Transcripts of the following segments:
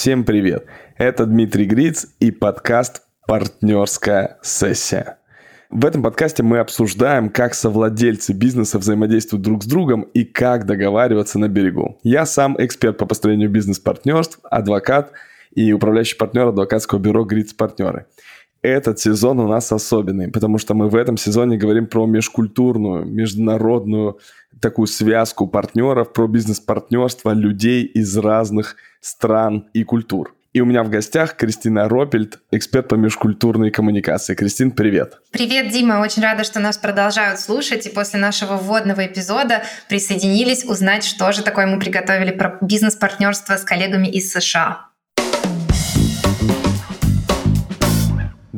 Всем привет! Это Дмитрий Гриц и подкаст «Партнерская сессия». В этом подкасте мы обсуждаем, как совладельцы бизнеса взаимодействуют друг с другом и как договариваться на берегу. Я сам эксперт по построению бизнес-партнерств, адвокат и управляющий партнер адвокатского бюро «Гриц Партнеры». Этот сезон у нас особенный, потому что мы в этом сезоне говорим про межкультурную, международную такую связку партнеров, про бизнес-партнерство людей из разных и культур. И у меня в гостях Кристина Ропельд, эксперт по межкультурной коммуникации. Кристин, привет. Привет, Дима. Очень рада, что нас продолжают слушать. И после нашего вводного эпизода присоединились узнать, что же такое мы приготовили про бизнес-партнерство с коллегами из США.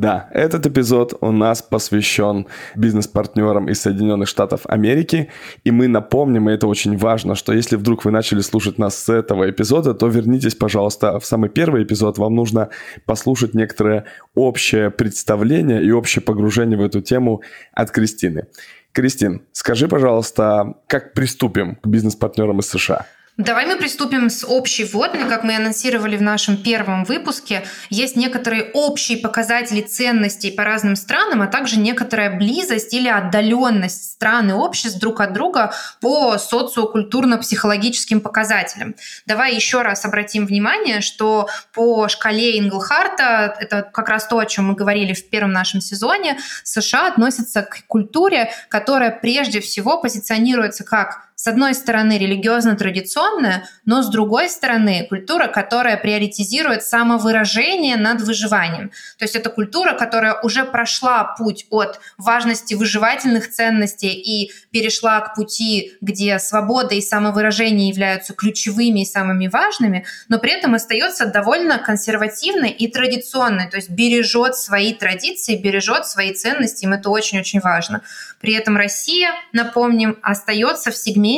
Да, этот эпизод у нас посвящен бизнес-партнерам из Соединенных Штатов Америки. И мы напомним, и это очень важно, что если вдруг вы начали слушать нас с этого эпизода, то вернитесь, пожалуйста, в самый первый эпизод. Вам нужно послушать некоторое общее представление и общее погружение в эту тему от Кристины. Кристин, скажи, пожалуйста, как приступим к бизнес-партнерам из США? Давай мы приступим с общей вводной. Как мы анонсировали в нашем первом выпуске, есть некоторые общие показатели ценностей по разным странам, а также некоторая близость или отдаленность стран и обществ друг от друга по социокультурно-психологическим показателям. Давай еще раз обратим внимание, что по шкале Инглхарта, это как раз то, о чем мы говорили в первом нашем сезоне, США относятся к культуре, которая прежде всего позиционируется как с одной стороны, религиозно-традиционная, но с другой стороны, культура, которая приоритизирует самовыражение над выживанием. То есть это культура, которая уже прошла путь от важности выживательных ценностей и перешла к пути, где свобода и самовыражение являются ключевыми и самыми важными, но при этом остается довольно консервативной и традиционной, то есть бережет свои традиции, бережет свои ценности, им это очень-очень важно. При этом Россия, напомним, остается в сегменте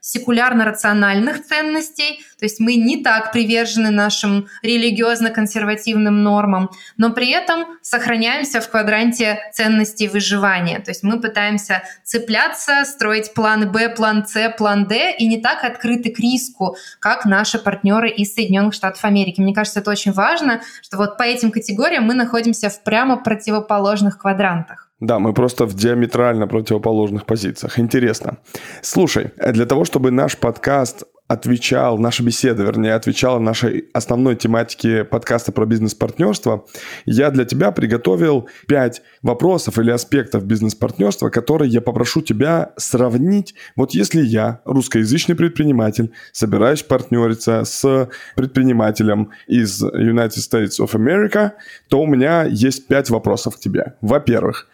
секулярно-рациональных ценностей, то есть мы не так привержены нашим религиозно-консервативным нормам, но при этом сохраняемся в квадранте ценностей выживания. То есть мы пытаемся цепляться, строить план Б, план С, план Д и не так открыты к риску, как наши партнеры из Соединенных Штатов Америки. Мне кажется, это очень важно, что вот по этим категориям мы находимся в прямо противоположных квадрантах. Да, мы просто в диаметрально противоположных позициях. Интересно. Слушай, для того, чтобы наш подкаст отвечал, наша беседа, вернее, отвечала нашей основной тематике подкаста про бизнес-партнерство, я для тебя приготовил пять вопросов или аспектов бизнес-партнерства, которые я попрошу тебя сравнить. Вот если я, русскоязычный предприниматель, собираюсь партнериться с предпринимателем из United States of America, то у меня есть пять вопросов к тебе. Во-первых,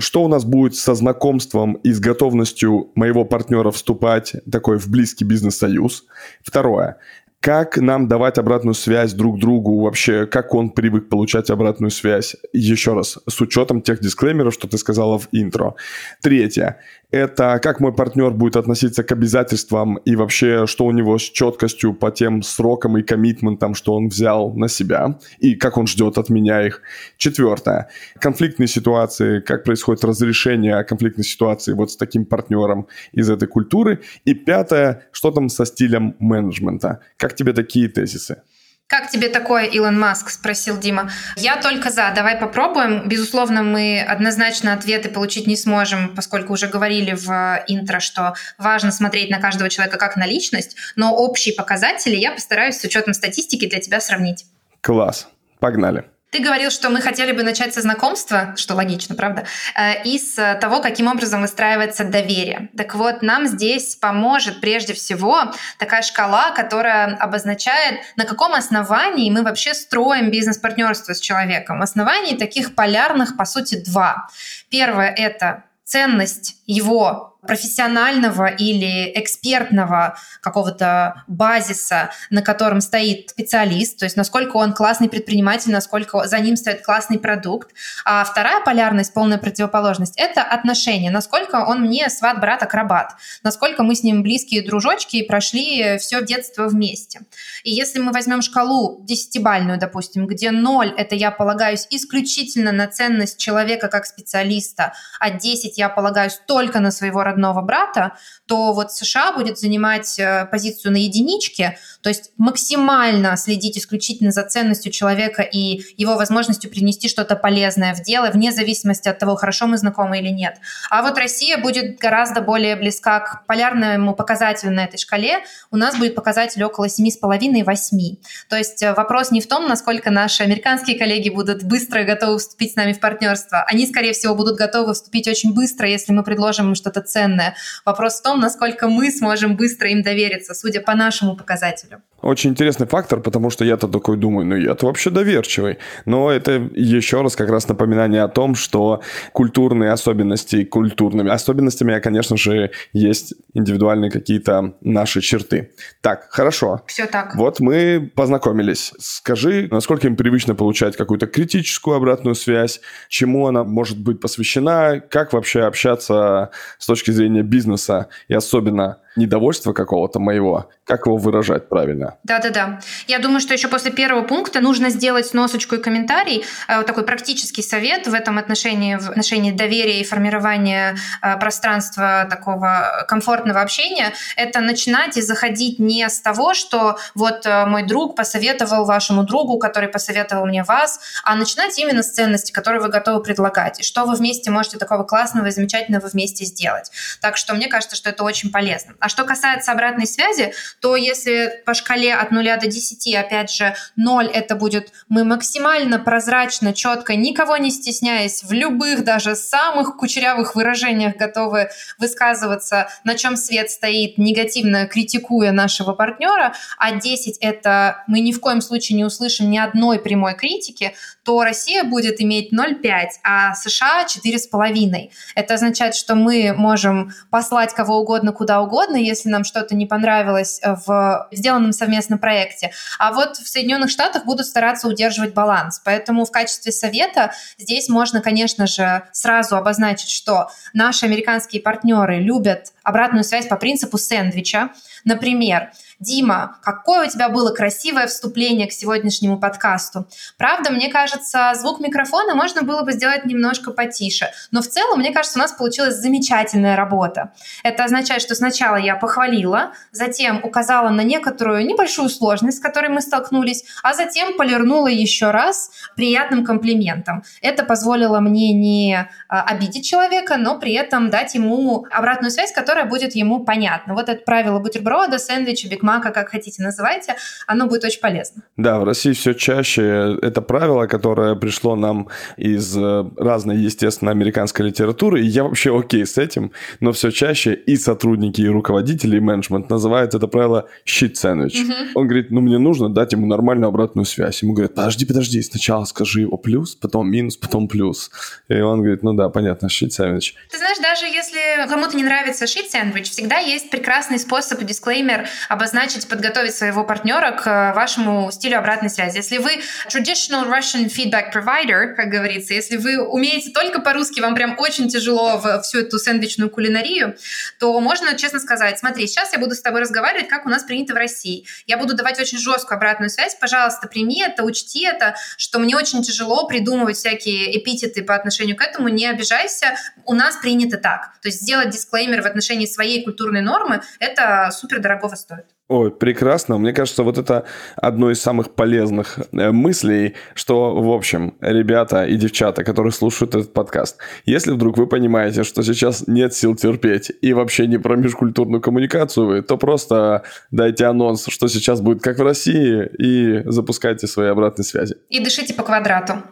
что у нас будет со знакомством и с готовностью моего партнера вступать такой в близкий бизнес-союз? Второе как нам давать обратную связь друг другу, вообще, как он привык получать обратную связь, еще раз, с учетом тех дисклеймеров, что ты сказала в интро. Третье, это как мой партнер будет относиться к обязательствам и вообще, что у него с четкостью по тем срокам и коммитментам, что он взял на себя, и как он ждет от меня их. Четвертое. Конфликтные ситуации, как происходит разрешение конфликтной ситуации вот с таким партнером из этой культуры. И пятое, что там со стилем менеджмента. Как тебе такие тезисы? Как тебе такое, Илон Маск? спросил Дима. Я только за. Давай попробуем. Безусловно, мы однозначно ответы получить не сможем, поскольку уже говорили в интро, что важно смотреть на каждого человека как на личность, но общие показатели я постараюсь с учетом статистики для тебя сравнить. Класс. Погнали. Ты говорил, что мы хотели бы начать со знакомства, что логично, правда, э, и с того, каким образом выстраивается доверие. Так вот, нам здесь поможет прежде всего такая шкала, которая обозначает, на каком основании мы вообще строим бизнес-партнерство с человеком. Оснований таких полярных, по сути, два. Первое — это ценность его профессионального или экспертного какого-то базиса, на котором стоит специалист, то есть насколько он классный предприниматель, насколько за ним стоит классный продукт. А вторая полярность, полная противоположность, это отношения, насколько он мне сват, брат, акробат, насколько мы с ним близкие дружочки и прошли все детство вместе. И если мы возьмем шкалу десятибальную, допустим, где ноль это я полагаюсь исключительно на ценность человека как специалиста, а 10 я полагаюсь только на своего родного брата, то вот США будет занимать э, позицию на единичке, то есть максимально следить исключительно за ценностью человека и его возможностью принести что-то полезное в дело, вне зависимости от того, хорошо мы знакомы или нет. А вот Россия будет гораздо более близка к полярному показателю на этой шкале. У нас будет показатель около 7,5-8. То есть э, вопрос не в том, насколько наши американские коллеги будут быстро готовы вступить с нами в партнерство. Они, скорее всего, будут готовы вступить очень быстро, если мы предложим им что-то ценное. Вопрос в том, насколько мы сможем быстро им довериться, судя по нашему показателю. Очень интересный фактор, потому что я-то такой думаю, ну я-то вообще доверчивый. Но это еще раз как раз напоминание о том, что культурные особенности, культурными особенностями, а, конечно же, есть индивидуальные какие-то наши черты. Так, хорошо. Все так. Вот мы познакомились. Скажи, насколько им привычно получать какую-то критическую обратную связь, чему она может быть посвящена, как вообще общаться с точки зрения бизнеса и особенно недовольства какого-то моего, как его выражать правильно? Да-да-да. Я думаю, что еще после первого пункта нужно сделать сносочку и комментарий, э, такой практический совет в этом отношении, в отношении доверия и формирования э, пространства такого комфортного общения, это начинать и заходить не с того, что вот э, мой друг посоветовал вашему другу, который посоветовал мне вас, а начинать именно с ценности, которые вы готовы предлагать, и что вы вместе можете такого классного и замечательного вместе сделать. Так что мне кажется, что это очень полезно. А что касается обратной связи, то если по шкале от 0 до 10, опять же, 0 это будет мы максимально прозрачно, четко, никого не стесняясь, в любых даже самых кучерявых выражениях готовы высказываться, на чем свет стоит, негативно критикуя нашего партнера, а 10 это мы ни в коем случае не услышим ни одной прямой критики, то Россия будет иметь 0,5, а США 4,5. Это означает, что мы можем послать кого угодно куда угодно, если нам что-то не понравилось э, в сделанном совместном проекте. А вот в Соединенных Штатах будут стараться удерживать баланс. Поэтому в качестве совета здесь можно, конечно же, сразу обозначить, что наши американские партнеры любят обратную связь по принципу сэндвича. Например, Дима, какое у тебя было красивое вступление к сегодняшнему подкасту. Правда, мне кажется, звук микрофона можно было бы сделать немножко потише. Но в целом, мне кажется, у нас получилась замечательная работа. Это означает, что сначала я похвалила, затем указала на некоторую небольшую сложность, с которой мы столкнулись, а затем полирнула еще раз приятным комплиментом. Это позволило мне не а, обидеть человека, но при этом дать ему обратную связь, которая будет ему понятна. Вот это правило бутерброда, сэндвича, биг мака, как хотите называйте, оно будет очень полезно. Да, в России все чаще это правило, которое пришло нам из э, разной, естественно, американской литературы, и я вообще окей с этим, но все чаще и сотрудники, и руководители, и менеджмент называют это правило щит сэндвич. Угу. Он говорит, ну мне нужно дать ему нормальную обратную связь. Ему говорят, подожди, подожди, сначала скажи его плюс, потом минус, потом плюс. И он говорит, ну да, понятно, щит сэндвич. Ты знаешь, даже если кому-то не нравится щит сэндвич, всегда есть прекрасный способ, дисклеймер, обозначить подготовить своего партнера к э, вашему стилю обратной связи. Если вы traditional Russian feedback provider, как говорится, если вы умеете только по-русски, вам прям очень тяжело в всю эту сэндвичную кулинарию, то можно честно сказать, смотри, сейчас я буду с тобой разговаривать, как у нас принято в России. Я буду давать очень жесткую обратную связь, пожалуйста, прими это, учти это, что мне очень тяжело придумывать всякие эпитеты по отношению к этому, не обижайся, у нас принято так. То есть сделать дисклеймер в отношении своей культурной нормы, это супер дорогого стоит. Ой, прекрасно. Мне кажется, вот это одно из самых полезных э, мыслей, что, в общем, ребята и девчата, которые слушают этот подкаст, если вдруг вы понимаете, что сейчас нет сил терпеть и вообще не про межкультурную коммуникацию то просто дайте анонс, что сейчас будет как в России, и запускайте свои обратные связи. И дышите по квадрату.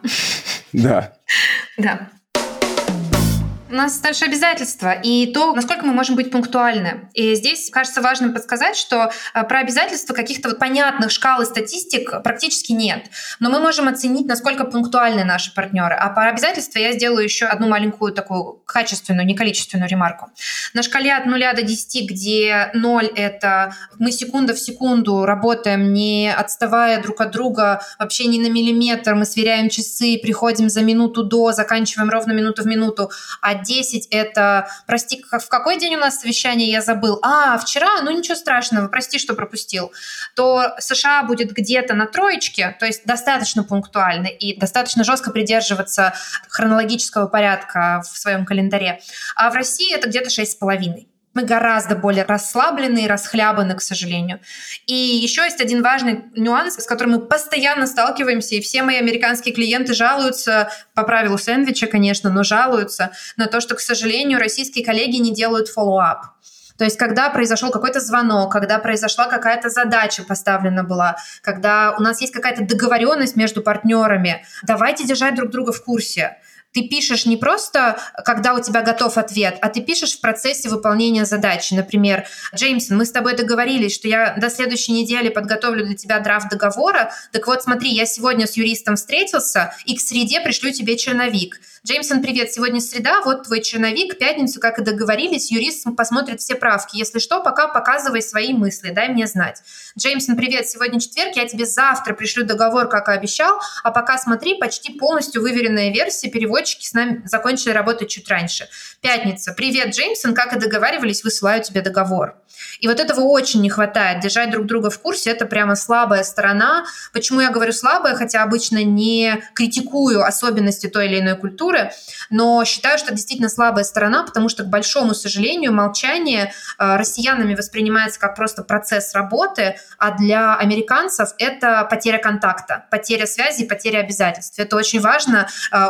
Да. Да. У нас дальше обязательства и то, насколько мы можем быть пунктуальны. И здесь кажется важным подсказать, что э, про обязательства каких-то вот понятных шкал и статистик практически нет. Но мы можем оценить, насколько пунктуальны наши партнеры. А про обязательства я сделаю еще одну маленькую такую качественную, не количественную ремарку. На шкале от 0 до 10, где 0 — это мы секунда в секунду работаем, не отставая друг от друга вообще ни на миллиметр, мы сверяем часы, приходим за минуту до, заканчиваем ровно минуту в минуту, а 10 это, прости, в какой день у нас совещание, я забыл, а, вчера, ну ничего страшного, прости, что пропустил, то США будет где-то на троечке, то есть достаточно пунктуально и достаточно жестко придерживаться хронологического порядка в своем календаре. А в России это где-то 6,5 мы гораздо более расслаблены и расхлябаны, к сожалению. И еще есть один важный нюанс, с которым мы постоянно сталкиваемся, и все мои американские клиенты жалуются, по правилу сэндвича, конечно, но жалуются на то, что, к сожалению, российские коллеги не делают follow-up. То есть, когда произошел какой-то звонок, когда произошла какая-то задача поставлена была, когда у нас есть какая-то договоренность между партнерами, давайте держать друг друга в курсе ты пишешь не просто, когда у тебя готов ответ, а ты пишешь в процессе выполнения задачи. Например, Джеймсон, мы с тобой договорились, что я до следующей недели подготовлю для тебя драфт договора. Так вот, смотри, я сегодня с юристом встретился, и к среде пришлю тебе черновик. Джеймсон, привет, сегодня среда, вот твой черновик, пятницу, как и договорились, юрист посмотрит все правки. Если что, пока показывай свои мысли, дай мне знать. Джеймсон, привет, сегодня четверг, я тебе завтра пришлю договор, как и обещал, а пока смотри, почти полностью выверенная версия, переводчики с нами закончили работать чуть раньше. Пятница, привет, Джеймсон, как и договаривались, высылаю тебе договор. И вот этого очень не хватает. Держать друг друга в курсе – это прямо слабая сторона. Почему я говорю слабая, хотя обычно не критикую особенности той или иной культуры, но считаю, что действительно слабая сторона, потому что, к большому сожалению, молчание э, россиянами воспринимается как просто процесс работы, а для американцев это потеря контакта, потеря связи, потеря обязательств. Это очень важно э,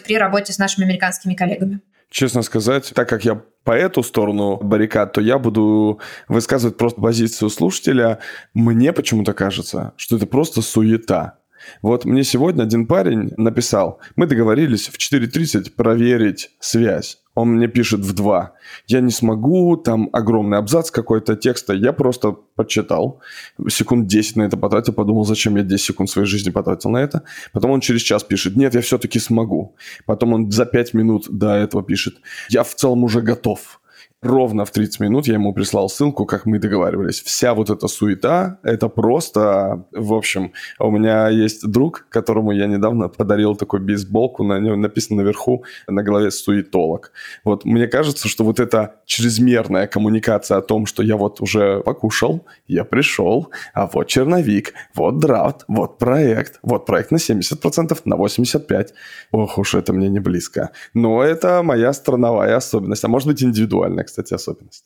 учитывать при работе с нашими американскими коллегами. Честно сказать, так как я по эту сторону баррикад, то я буду высказывать просто позицию слушателя. Мне почему-то кажется, что это просто суета. Вот мне сегодня один парень написал, мы договорились в 4.30 проверить связь. Он мне пишет в 2. Я не смогу, там огромный абзац какой-то текста. Я просто почитал, секунд 10 на это потратил, подумал, зачем я 10 секунд своей жизни потратил на это. Потом он через час пишет, нет, я все-таки смогу. Потом он за 5 минут до этого пишет, я в целом уже готов ровно в 30 минут я ему прислал ссылку, как мы договаривались. Вся вот эта суета, это просто... В общем, у меня есть друг, которому я недавно подарил такой бейсболку, на нем написано наверху на голове «суетолог». Вот мне кажется, что вот эта чрезмерная коммуникация о том, что я вот уже покушал, я пришел, а вот черновик, вот драфт, вот проект, вот проект на 70%, на 85%. Ох уж это мне не близко. Но это моя страновая особенность, а может быть индивидуальная, кстати, особенность.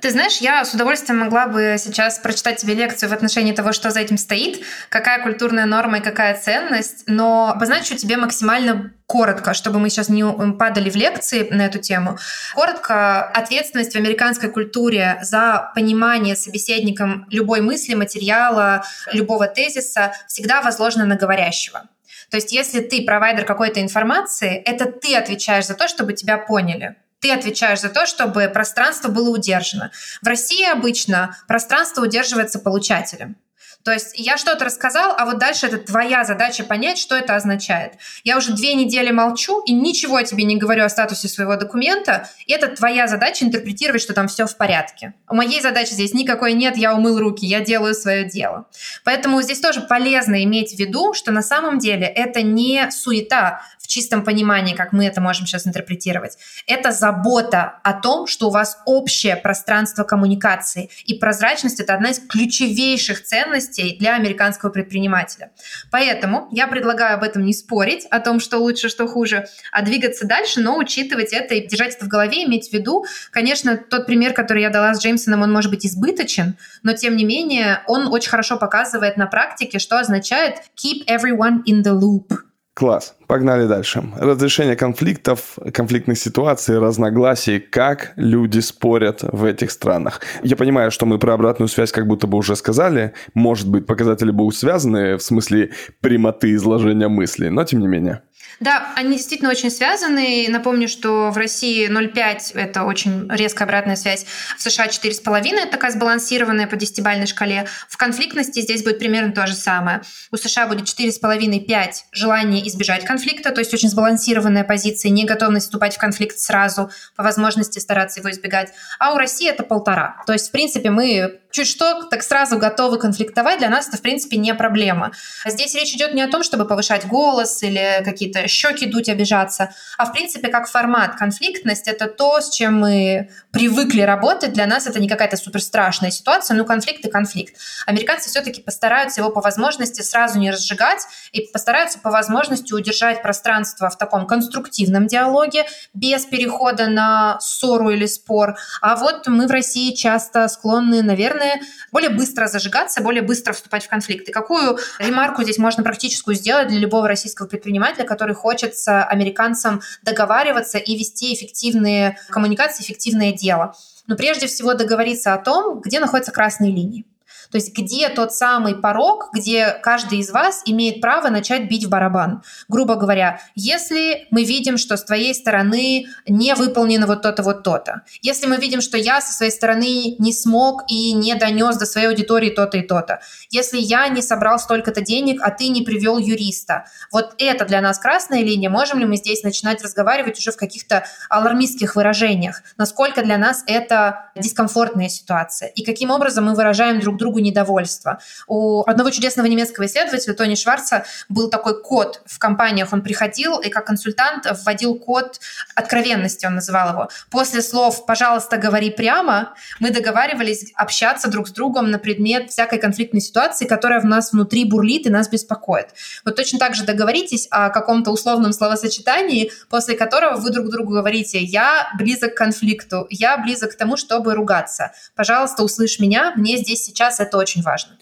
Ты знаешь, я с удовольствием могла бы сейчас прочитать тебе лекцию в отношении того, что за этим стоит, какая культурная норма и какая ценность, но обозначу тебе максимально коротко, чтобы мы сейчас не падали в лекции на эту тему. Коротко, ответственность в американской культуре за понимание собеседником любой мысли, материала, любого тезиса всегда возложена на говорящего. То есть если ты провайдер какой-то информации, это ты отвечаешь за то, чтобы тебя поняли ты отвечаешь за то, чтобы пространство было удержано. В России обычно пространство удерживается получателем. То есть я что-то рассказал, а вот дальше это твоя задача понять, что это означает. Я уже две недели молчу и ничего тебе не говорю о статусе своего документа, и это твоя задача интерпретировать, что там все в порядке. У моей задачи здесь никакой нет, я умыл руки, я делаю свое дело. Поэтому здесь тоже полезно иметь в виду, что на самом деле это не суета, чистом понимании, как мы это можем сейчас интерпретировать. Это забота о том, что у вас общее пространство коммуникации. И прозрачность — это одна из ключевейших ценностей для американского предпринимателя. Поэтому я предлагаю об этом не спорить, о том, что лучше, что хуже, а двигаться дальше, но учитывать это и держать это в голове, иметь в виду. Конечно, тот пример, который я дала с Джеймсоном, он может быть избыточен, но тем не менее он очень хорошо показывает на практике, что означает keep everyone in the loop. Класс. Погнали дальше. Разрешение конфликтов, конфликтных ситуаций, разногласий. Как люди спорят в этих странах. Я понимаю, что мы про обратную связь как будто бы уже сказали. Может быть, показатели будут связаны в смысле прямоты изложения мысли, но тем не менее. Да, они действительно очень связаны. Напомню, что в России 0,5 – это очень резкая обратная связь. В США 4,5 – это такая сбалансированная по десятибальной шкале. В конфликтности здесь будет примерно то же самое. У США будет 4,5-5 – желание избежать конфликта, то есть очень сбалансированная позиция, не готовность вступать в конфликт сразу, по возможности стараться его избегать. А у России это полтора. То есть, в принципе, мы чуть что, так сразу готовы конфликтовать. Для нас это, в принципе, не проблема. Здесь речь идет не о том, чтобы повышать голос или какие-то щеки дуть, обижаться. А в принципе, как формат, конфликтность — это то, с чем мы привыкли работать. Для нас это не какая-то супер страшная ситуация, но конфликт и конфликт. Американцы все-таки постараются его по возможности сразу не разжигать и постараются по возможности удержать пространство в таком конструктивном диалоге, без перехода на ссору или спор. А вот мы в России часто склонны, наверное, более быстро зажигаться, более быстро вступать в конфликт. И какую ремарку здесь можно практическую сделать для любого российского предпринимателя, который хочет с американцам договариваться и вести эффективные коммуникации, эффективное дело? Но прежде всего договориться о том, где находятся красные линии. То есть где тот самый порог, где каждый из вас имеет право начать бить в барабан. Грубо говоря, если мы видим, что с твоей стороны не выполнено вот то-то, вот то-то. Если мы видим, что я со своей стороны не смог и не донес до своей аудитории то-то и то-то. Если я не собрал столько-то денег, а ты не привел юриста. Вот это для нас красная линия. Можем ли мы здесь начинать разговаривать уже в каких-то алармистских выражениях? Насколько для нас это дискомфортная ситуация? И каким образом мы выражаем друг другу недовольства. У одного чудесного немецкого исследователя Тони Шварца был такой код в компаниях. Он приходил и как консультант вводил код откровенности, он называл его. После слов «пожалуйста, говори прямо» мы договаривались общаться друг с другом на предмет всякой конфликтной ситуации, которая в нас внутри бурлит и нас беспокоит. Вот точно так же договоритесь о каком-то условном словосочетании, после которого вы друг другу говорите «я близок к конфликту», «я близок к тому, чтобы ругаться». Пожалуйста, услышь меня, мне здесь сейчас это очень важно.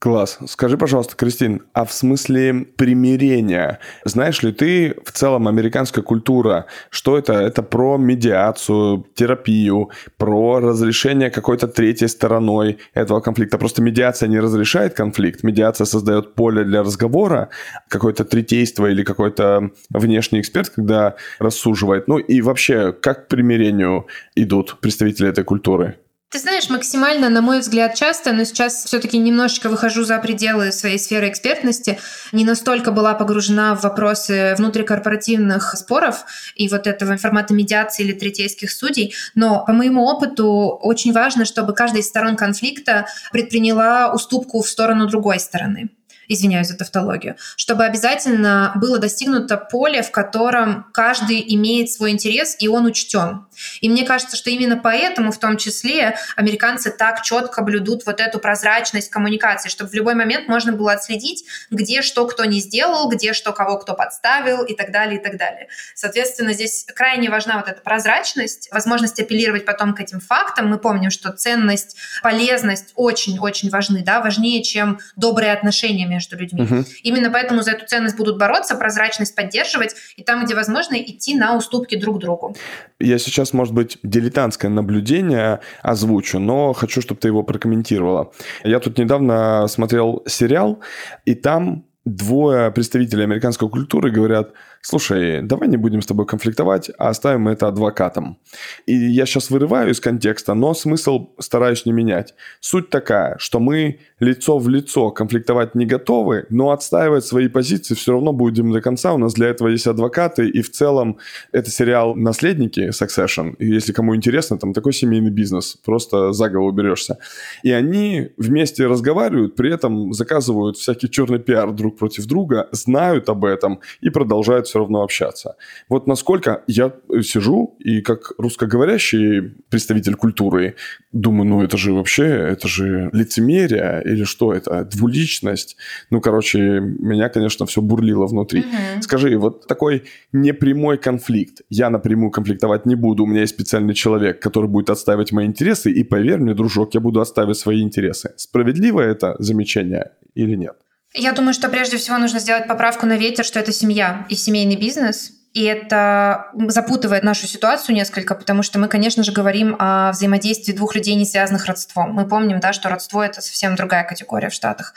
Класс. Скажи, пожалуйста, Кристин, а в смысле примирения, знаешь ли ты в целом американская культура, что это? Это про медиацию, терапию, про разрешение какой-то третьей стороной этого конфликта. Просто медиация не разрешает конфликт, медиация создает поле для разговора, какое-то третейство или какой-то внешний эксперт, когда рассуживает. Ну и вообще, как к примирению идут представители этой культуры? Ты знаешь, максимально, на мой взгляд, часто, но сейчас все-таки немножечко выхожу за пределы своей сферы экспертности, не настолько была погружена в вопросы внутрикорпоративных споров и вот этого формата медиации или третейских судей, но по моему опыту очень важно, чтобы каждая из сторон конфликта предприняла уступку в сторону другой стороны извиняюсь за тавтологию, чтобы обязательно было достигнуто поле, в котором каждый имеет свой интерес, и он учтен. И мне кажется, что именно поэтому в том числе американцы так четко блюдут вот эту прозрачность коммуникации, чтобы в любой момент можно было отследить, где что кто не сделал, где что кого кто подставил и так далее, и так далее. Соответственно, здесь крайне важна вот эта прозрачность, возможность апеллировать потом к этим фактам. Мы помним, что ценность, полезность очень-очень важны, да, важнее, чем добрые отношения между людьми. Угу. Именно поэтому за эту ценность будут бороться, прозрачность поддерживать, и там, где возможно, идти на уступки друг другу. Я сейчас, может быть, дилетантское наблюдение озвучу, но хочу, чтобы ты его прокомментировала. Я тут недавно смотрел сериал, и там двое представителей американской культуры говорят – слушай, давай не будем с тобой конфликтовать, а оставим это адвокатом. И я сейчас вырываю из контекста, но смысл стараюсь не менять. Суть такая, что мы лицо в лицо конфликтовать не готовы, но отстаивать свои позиции все равно будем до конца. У нас для этого есть адвокаты, и в целом это сериал «Наследники» Succession. И если кому интересно, там такой семейный бизнес, просто за голову берешься. И они вместе разговаривают, при этом заказывают всякий черный пиар друг против друга, знают об этом и продолжают все равно общаться. Вот насколько я сижу и как русскоговорящий представитель культуры думаю, ну это же вообще, это же лицемерие или что это, двуличность. Ну, короче, меня, конечно, все бурлило внутри. Угу. Скажи, вот такой непрямой конфликт. Я напрямую конфликтовать не буду, у меня есть специальный человек, который будет отставить мои интересы, и поверь мне, дружок, я буду отставить свои интересы. Справедливо это замечание или нет? Я думаю, что прежде всего нужно сделать поправку на ветер, что это семья и семейный бизнес. И это запутывает нашу ситуацию несколько, потому что мы, конечно же, говорим о взаимодействии двух людей, не связанных родством. Мы помним, да, что родство — это совсем другая категория в Штатах.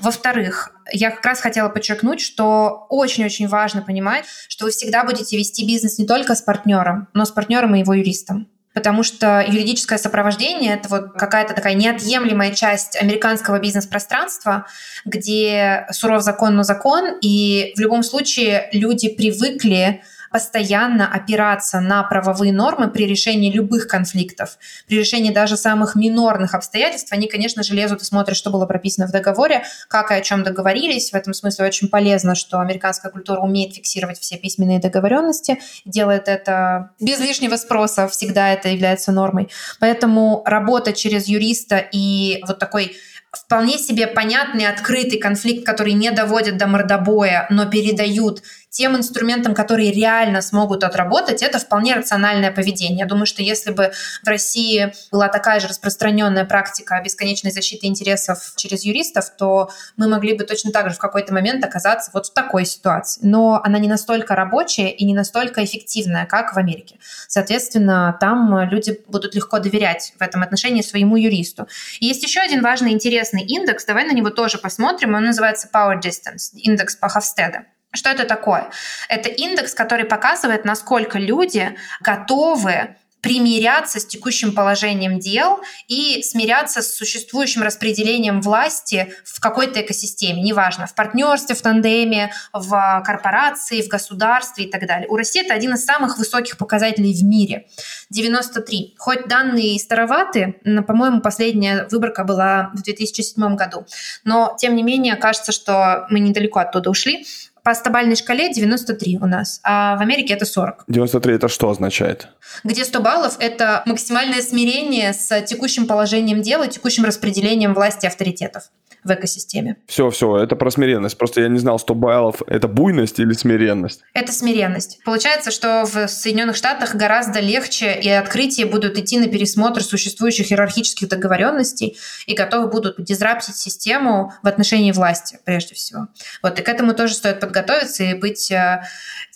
Во-вторых, я как раз хотела подчеркнуть, что очень-очень важно понимать, что вы всегда будете вести бизнес не только с партнером, но с партнером и его юристом потому что юридическое сопровождение — это вот какая-то такая неотъемлемая часть американского бизнес-пространства, где суров закон, но закон, и в любом случае люди привыкли постоянно опираться на правовые нормы при решении любых конфликтов, при решении даже самых минорных обстоятельств. Они, конечно же, лезут и смотрят, что было прописано в договоре, как и о чем договорились. В этом смысле очень полезно, что американская культура умеет фиксировать все письменные договоренности, делает это без лишнего спроса, всегда это является нормой. Поэтому работа через юриста и вот такой вполне себе понятный, открытый конфликт, который не доводит до мордобоя, но передают тем инструментам, которые реально смогут отработать, это вполне рациональное поведение. Я думаю, что если бы в России была такая же распространенная практика бесконечной защиты интересов через юристов, то мы могли бы точно так же в какой-то момент оказаться вот в такой ситуации. Но она не настолько рабочая и не настолько эффективная, как в Америке. Соответственно, там люди будут легко доверять в этом отношении своему юристу. И есть еще один важный интересный индекс, давай на него тоже посмотрим, он называется Power Distance, индекс Паховстеда. Что это такое? Это индекс, который показывает, насколько люди готовы примиряться с текущим положением дел и смиряться с существующим распределением власти в какой-то экосистеме, неважно, в партнерстве, в тандеме, в корпорации, в государстве и так далее. У России это один из самых высоких показателей в мире. 93. Хоть данные староваты, по-моему, последняя выборка была в 2007 году, но, тем не менее, кажется, что мы недалеко оттуда ушли по стабальной шкале 93 у нас, а в Америке это 40. 93 это что означает? Где 100 баллов – это максимальное смирение с текущим положением дела, текущим распределением власти и авторитетов в экосистеме. Все, все, это про смиренность. Просто я не знал, 100 баллов – это буйность или смиренность? Это смиренность. Получается, что в Соединенных Штатах гораздо легче и открытие будут идти на пересмотр существующих иерархических договоренностей и готовы будут дизраптить систему в отношении власти, прежде всего. Вот, и к этому тоже стоит подготовиться и быть э,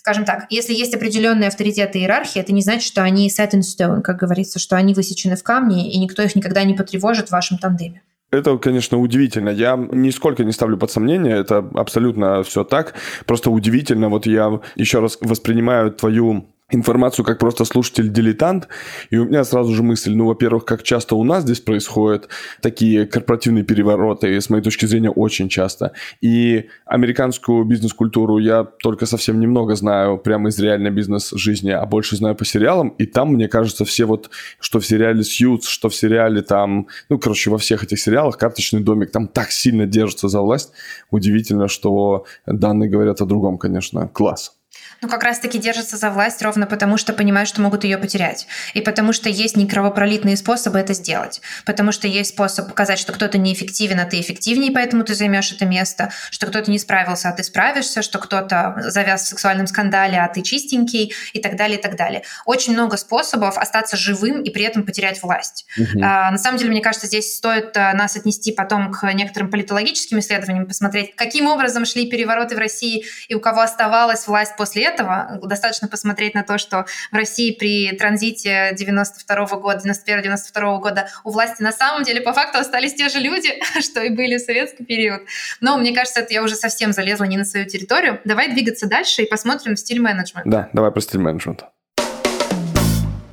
скажем так, если есть определенные авторитеты и иерархии, это не значит, что они set in stone, как говорится, что они высечены в камне, и никто их никогда не потревожит в вашем тандеме. Это, конечно, удивительно. Я нисколько не ставлю под сомнение, это абсолютно все так. Просто удивительно, вот я еще раз воспринимаю твою информацию как просто слушатель-дилетант, и у меня сразу же мысль, ну, во-первых, как часто у нас здесь происходят такие корпоративные перевороты, с моей точки зрения, очень часто. И американскую бизнес-культуру я только совсем немного знаю прямо из реальной бизнес-жизни, а больше знаю по сериалам, и там, мне кажется, все вот, что в сериале Сьюз, что в сериале там, ну, короче, во всех этих сериалах «Карточный домик» там так сильно держится за власть. Удивительно, что данные говорят о другом, конечно. Класс ну, как раз-таки держатся за власть ровно потому, что понимают, что могут ее потерять. И потому что есть некровопролитные способы это сделать. Потому что есть способ показать, что кто-то неэффективен, а ты эффективнее, поэтому ты займешь это место, что кто-то не справился, а ты справишься, что кто-то завяз в сексуальном скандале, а ты чистенький, и так далее, и так далее. Очень много способов остаться живым и при этом потерять власть. Угу. А, на самом деле, мне кажется, здесь стоит а, нас отнести потом к некоторым политологическим исследованиям, посмотреть, каким образом шли перевороты в России и у кого оставалась власть после этого достаточно посмотреть на то, что в России при транзите 92 года, 91-92 года у власти на самом деле по факту остались те же люди, что и были в советский период. Но мне кажется, это я уже совсем залезла не на свою территорию. Давай двигаться дальше и посмотрим стиль менеджмента. Да, давай про стиль менеджмента.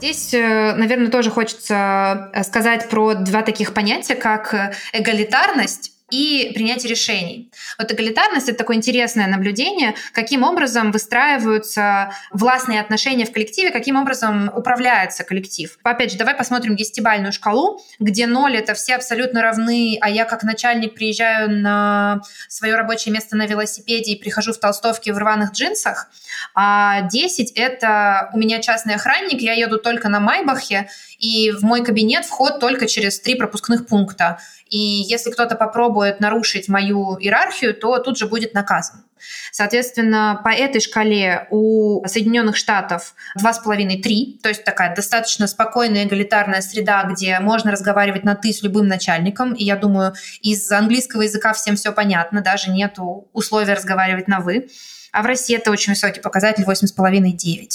Здесь, э, наверное, тоже хочется э, сказать про два таких понятия, как э, эгалитарность и принятие решений. Вот эгалитарность — это такое интересное наблюдение, каким образом выстраиваются властные отношения в коллективе, каким образом управляется коллектив. Опять же, давай посмотрим десятибальную шкалу, где ноль — это все абсолютно равны, а я как начальник приезжаю на свое рабочее место на велосипеде и прихожу в толстовке в рваных джинсах, а 10 — это у меня частный охранник, я еду только на Майбахе, и в мой кабинет вход только через три пропускных пункта. И если кто-то попробует нарушить мою иерархию, то тут же будет наказан. Соответственно, по этой шкале у Соединенных Штатов 2,5-3, то есть такая достаточно спокойная эгалитарная среда, где можно разговаривать на «ты» с любым начальником. И я думаю, из английского языка всем все понятно, даже нету условия разговаривать на «вы». А в России это очень высокий показатель 8,5-9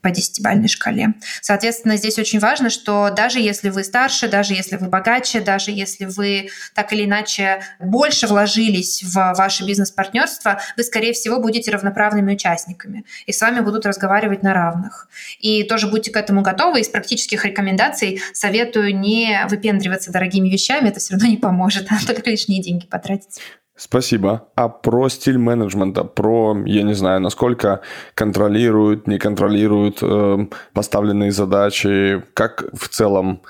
по десятибальной шкале. Соответственно, здесь очень важно, что даже если вы старше, даже если вы богаче, даже если вы так или иначе больше вложились в ваше бизнес-партнерство, вы, скорее всего, будете равноправными участниками, и с вами будут разговаривать на равных. И тоже будьте к этому готовы. Из практических рекомендаций советую не выпендриваться дорогими вещами, это все равно не поможет, а только лишние деньги потратить. Спасибо. А про стиль менеджмента, про, я не знаю, насколько контролируют, не контролируют э, поставленные задачи, как в целом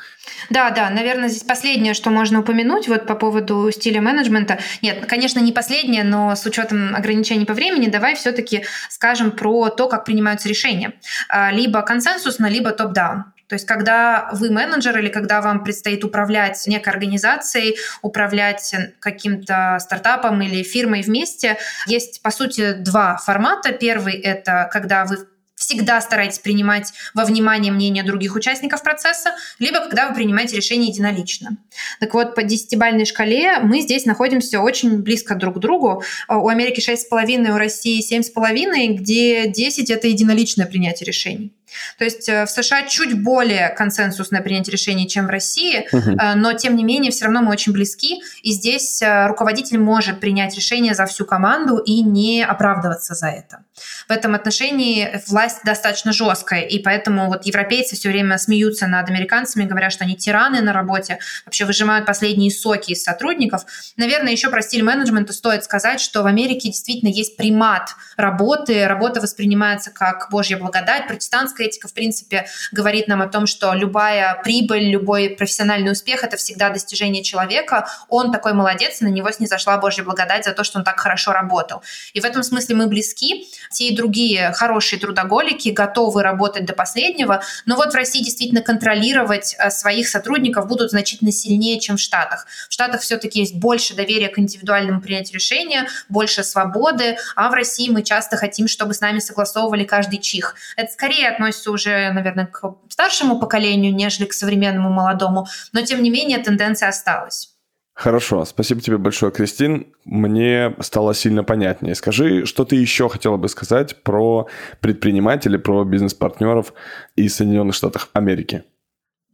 да, да, наверное, здесь последнее, что можно упомянуть вот по поводу стиля менеджмента. Нет, конечно, не последнее, но с учетом ограничений по времени, давай все-таки скажем про то, как принимаются решения. А, либо консенсусно, либо топ-даун. То есть, когда вы менеджер или когда вам предстоит управлять некой организацией, управлять каким-то стартапом или фирмой вместе, есть, по сути, два формата. Первый — это когда вы всегда старайтесь принимать во внимание мнение других участников процесса, либо когда вы принимаете решение единолично. Так вот, по десятибальной шкале мы здесь находимся очень близко друг к другу. У Америки 6,5, у России 7,5, где 10 — это единоличное принятие решений. То есть э, в США чуть более консенсусное принятие решений, чем в России, угу. но тем не менее все равно мы очень близки, и здесь э, руководитель может принять решение за всю команду и не оправдываться за это. В этом отношении власть достаточно жесткая, и поэтому вот европейцы все время смеются над американцами, говорят, что они тираны на работе, вообще выжимают последние соки из сотрудников. Наверное, еще про стиль менеджмента стоит сказать, что в Америке действительно есть примат работы, работа воспринимается как божья благодать, протестантская этика, в принципе, говорит нам о том, что любая прибыль, любой профессиональный успех — это всегда достижение человека. Он такой молодец, на него снизошла Божья благодать за то, что он так хорошо работал. И в этом смысле мы близки. Те и другие хорошие трудоголики готовы работать до последнего, но вот в России действительно контролировать э, своих сотрудников будут значительно сильнее, чем в Штатах. В Штатах все-таки есть больше доверия к индивидуальному принятию решения, больше свободы, а в России мы часто хотим, чтобы с нами согласовывали каждый чих. Это скорее относится относится уже, наверное, к старшему поколению, нежели к современному молодому, но тем не менее тенденция осталась. Хорошо, спасибо тебе большое, Кристин. Мне стало сильно понятнее. Скажи, что ты еще хотела бы сказать про предпринимателей, про бизнес-партнеров из Соединенных Штатов Америки?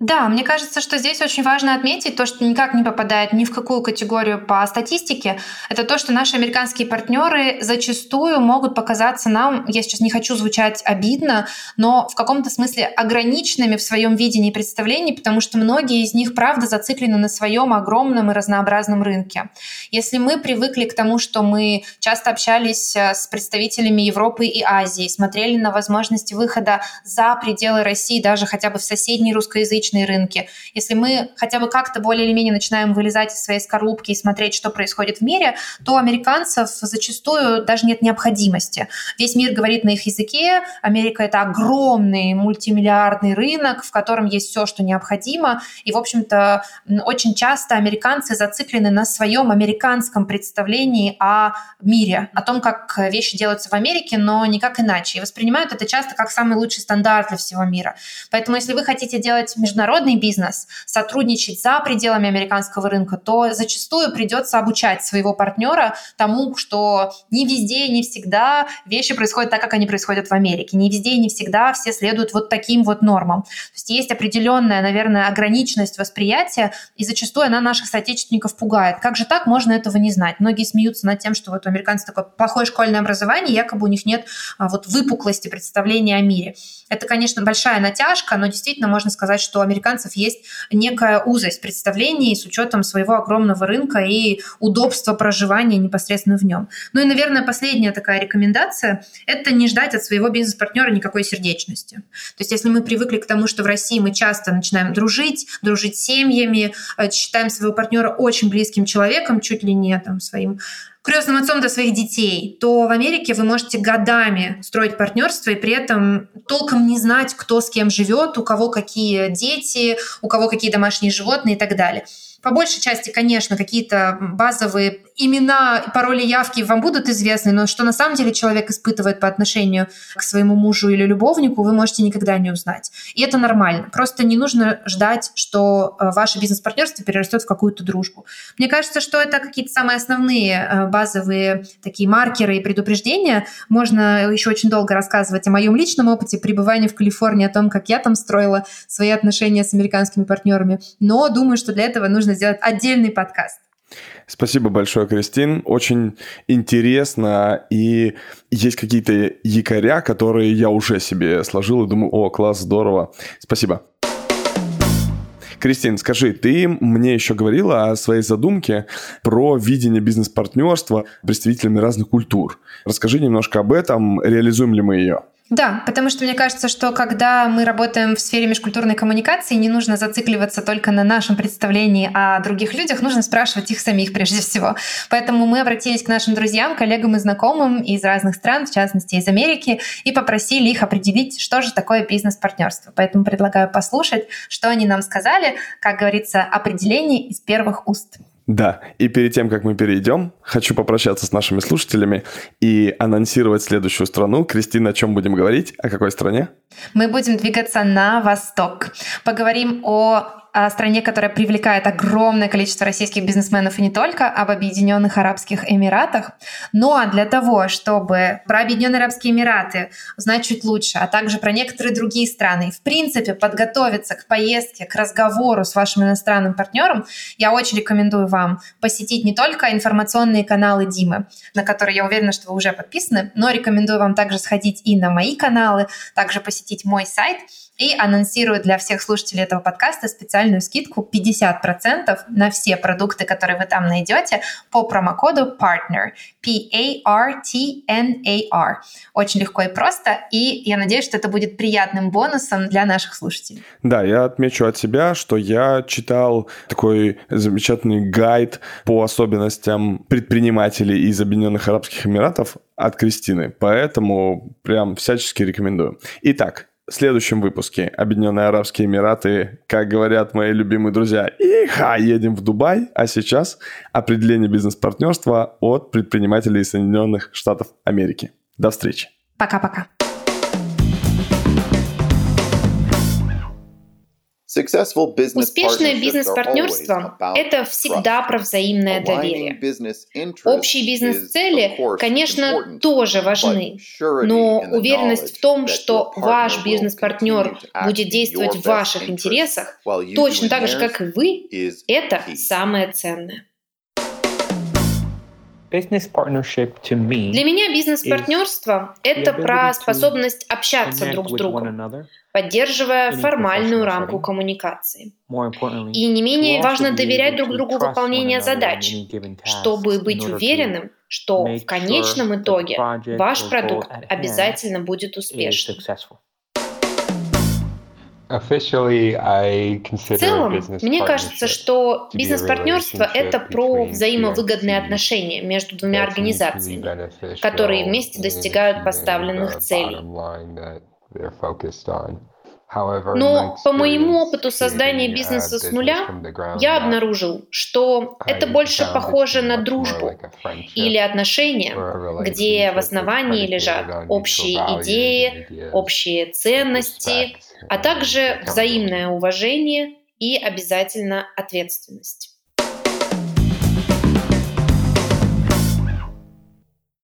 Да, мне кажется, что здесь очень важно отметить то, что никак не попадает ни в какую категорию по статистике. Это то, что наши американские партнеры зачастую могут показаться нам, я сейчас не хочу звучать обидно, но в каком-то смысле ограниченными в своем видении и представлении, потому что многие из них, правда, зациклены на своем огромном и разнообразном рынке. Если мы привыкли к тому, что мы часто общались э, с представителями Европы и Азии, смотрели на возможности выхода за пределы России, даже хотя бы в соседние русскоязычные русскоязычные рынки, если мы хотя бы как-то более или менее начинаем вылезать из своей скорлупки и смотреть, что происходит в мире, то американцев зачастую даже нет необходимости. Весь мир говорит на их языке. Америка — это огромный мультимиллиардный рынок, в котором есть все, что необходимо. И, в общем-то, очень часто американцы зациклены на своем американском представлении о мире, о том, как вещи делаются в Америке, но никак иначе. И воспринимают это часто как самый лучший стандарт для всего мира. Поэтому, если вы хотите делать между международный бизнес, сотрудничать за пределами американского рынка, то зачастую придется обучать своего партнера тому, что не везде и не всегда вещи происходят так, как они происходят в Америке. Не везде и не всегда все следуют вот таким вот нормам. То есть есть определенная, наверное, ограниченность восприятия, и зачастую она наших соотечественников пугает. Как же так, можно этого не знать? Многие смеются над тем, что вот у американцев такое плохое школьное образование, якобы у них нет а, вот выпуклости представления о мире. Это, конечно, большая натяжка, но действительно можно сказать, что американцев есть некая узость представлений с учетом своего огромного рынка и удобства проживания непосредственно в нем. Ну и, наверное, последняя такая рекомендация – это не ждать от своего бизнес-партнера никакой сердечности. То есть если мы привыкли к тому, что в России мы часто начинаем дружить, дружить с семьями, э, считаем своего партнера очень близким человеком, чуть ли не там, своим крестным отцом для своих детей, то в Америке вы можете годами строить партнерство и при этом толком не знать, кто с кем живет, у кого какие дети, у кого какие домашние животные и так далее. По большей части, конечно, какие-то базовые имена, пароли явки вам будут известны, но что на самом деле человек испытывает по отношению к своему мужу или любовнику, вы можете никогда не узнать. И это нормально. Просто не нужно ждать, что э, ваше бизнес-партнерство перерастет в какую-то дружбу. Мне кажется, что это какие-то самые основные э, базовые такие маркеры и предупреждения. Можно еще очень долго рассказывать о моем личном опыте пребывания в Калифорнии, о том, как я там строила свои отношения с американскими партнерами. Но думаю, что для этого нужно сделать отдельный подкаст. Спасибо большое, Кристин. Очень интересно. И есть какие-то якоря, которые я уже себе сложил и думаю, о, класс, здорово. Спасибо. Кристин, скажи, ты мне еще говорила о своей задумке про видение бизнес-партнерства представителями разных культур. Расскажи немножко об этом, реализуем ли мы ее? Да, потому что мне кажется, что когда мы работаем в сфере межкультурной коммуникации, не нужно зацикливаться только на нашем представлении о других людях, нужно спрашивать их самих прежде всего. Поэтому мы обратились к нашим друзьям, коллегам и знакомым из разных стран, в частности из Америки, и попросили их определить, что же такое бизнес-партнерство. Поэтому предлагаю послушать, что они нам сказали, как говорится, определение из первых уст. Да, и перед тем, как мы перейдем, хочу попрощаться с нашими слушателями и анонсировать следующую страну. Кристина, о чем будем говорить? О какой стране? Мы будем двигаться на восток. Поговорим о стране, которая привлекает огромное количество российских бизнесменов и не только, об Объединенных Арабских Эмиратах. Ну а для того, чтобы про Объединенные Арабские Эмираты узнать чуть лучше, а также про некоторые другие страны и, в принципе, подготовиться к поездке, к разговору с вашим иностранным партнером, я очень рекомендую вам посетить не только информационные каналы Димы, на которые я уверена, что вы уже подписаны, но рекомендую вам также сходить и на мои каналы, также посетить мой сайт – и анонсирую для всех слушателей этого подкаста специальную скидку 50% на все продукты, которые вы там найдете по промокоду PARTNER. P-A-R-T-N-A-R. Очень легко и просто, и я надеюсь, что это будет приятным бонусом для наших слушателей. Да, я отмечу от себя, что я читал такой замечательный гайд по особенностям предпринимателей из Объединенных Арабских Эмиратов от Кристины, поэтому прям всячески рекомендую. Итак, в следующем выпуске Объединенные Арабские Эмираты, как говорят мои любимые друзья, иха, едем в Дубай, а сейчас определение бизнес-партнерства от предпринимателей Соединенных Штатов Америки. До встречи. Пока-пока. Успешное бизнес-партнерство – это всегда про взаимное доверие. Общие бизнес-цели, конечно, тоже важны, но уверенность в том, что ваш бизнес-партнер будет действовать в ваших интересах, точно так же, как и вы, это самое ценное. Для меня бизнес-партнерство – это про способность общаться друг с другом, поддерживая формальную рамку коммуникации. И не менее важно доверять друг другу выполнение задач, чтобы быть уверенным, что в конечном итоге ваш продукт обязательно будет успешным. В целом, мне кажется, что бизнес-партнерство — это про взаимовыгодные отношения между двумя организациями, которые вместе достигают поставленных целей. Но по моему опыту создания бизнеса с нуля я обнаружил, что это больше похоже на дружбу или отношения, где в основании лежат общие идеи, общие ценности, а также взаимное уважение и обязательно ответственность.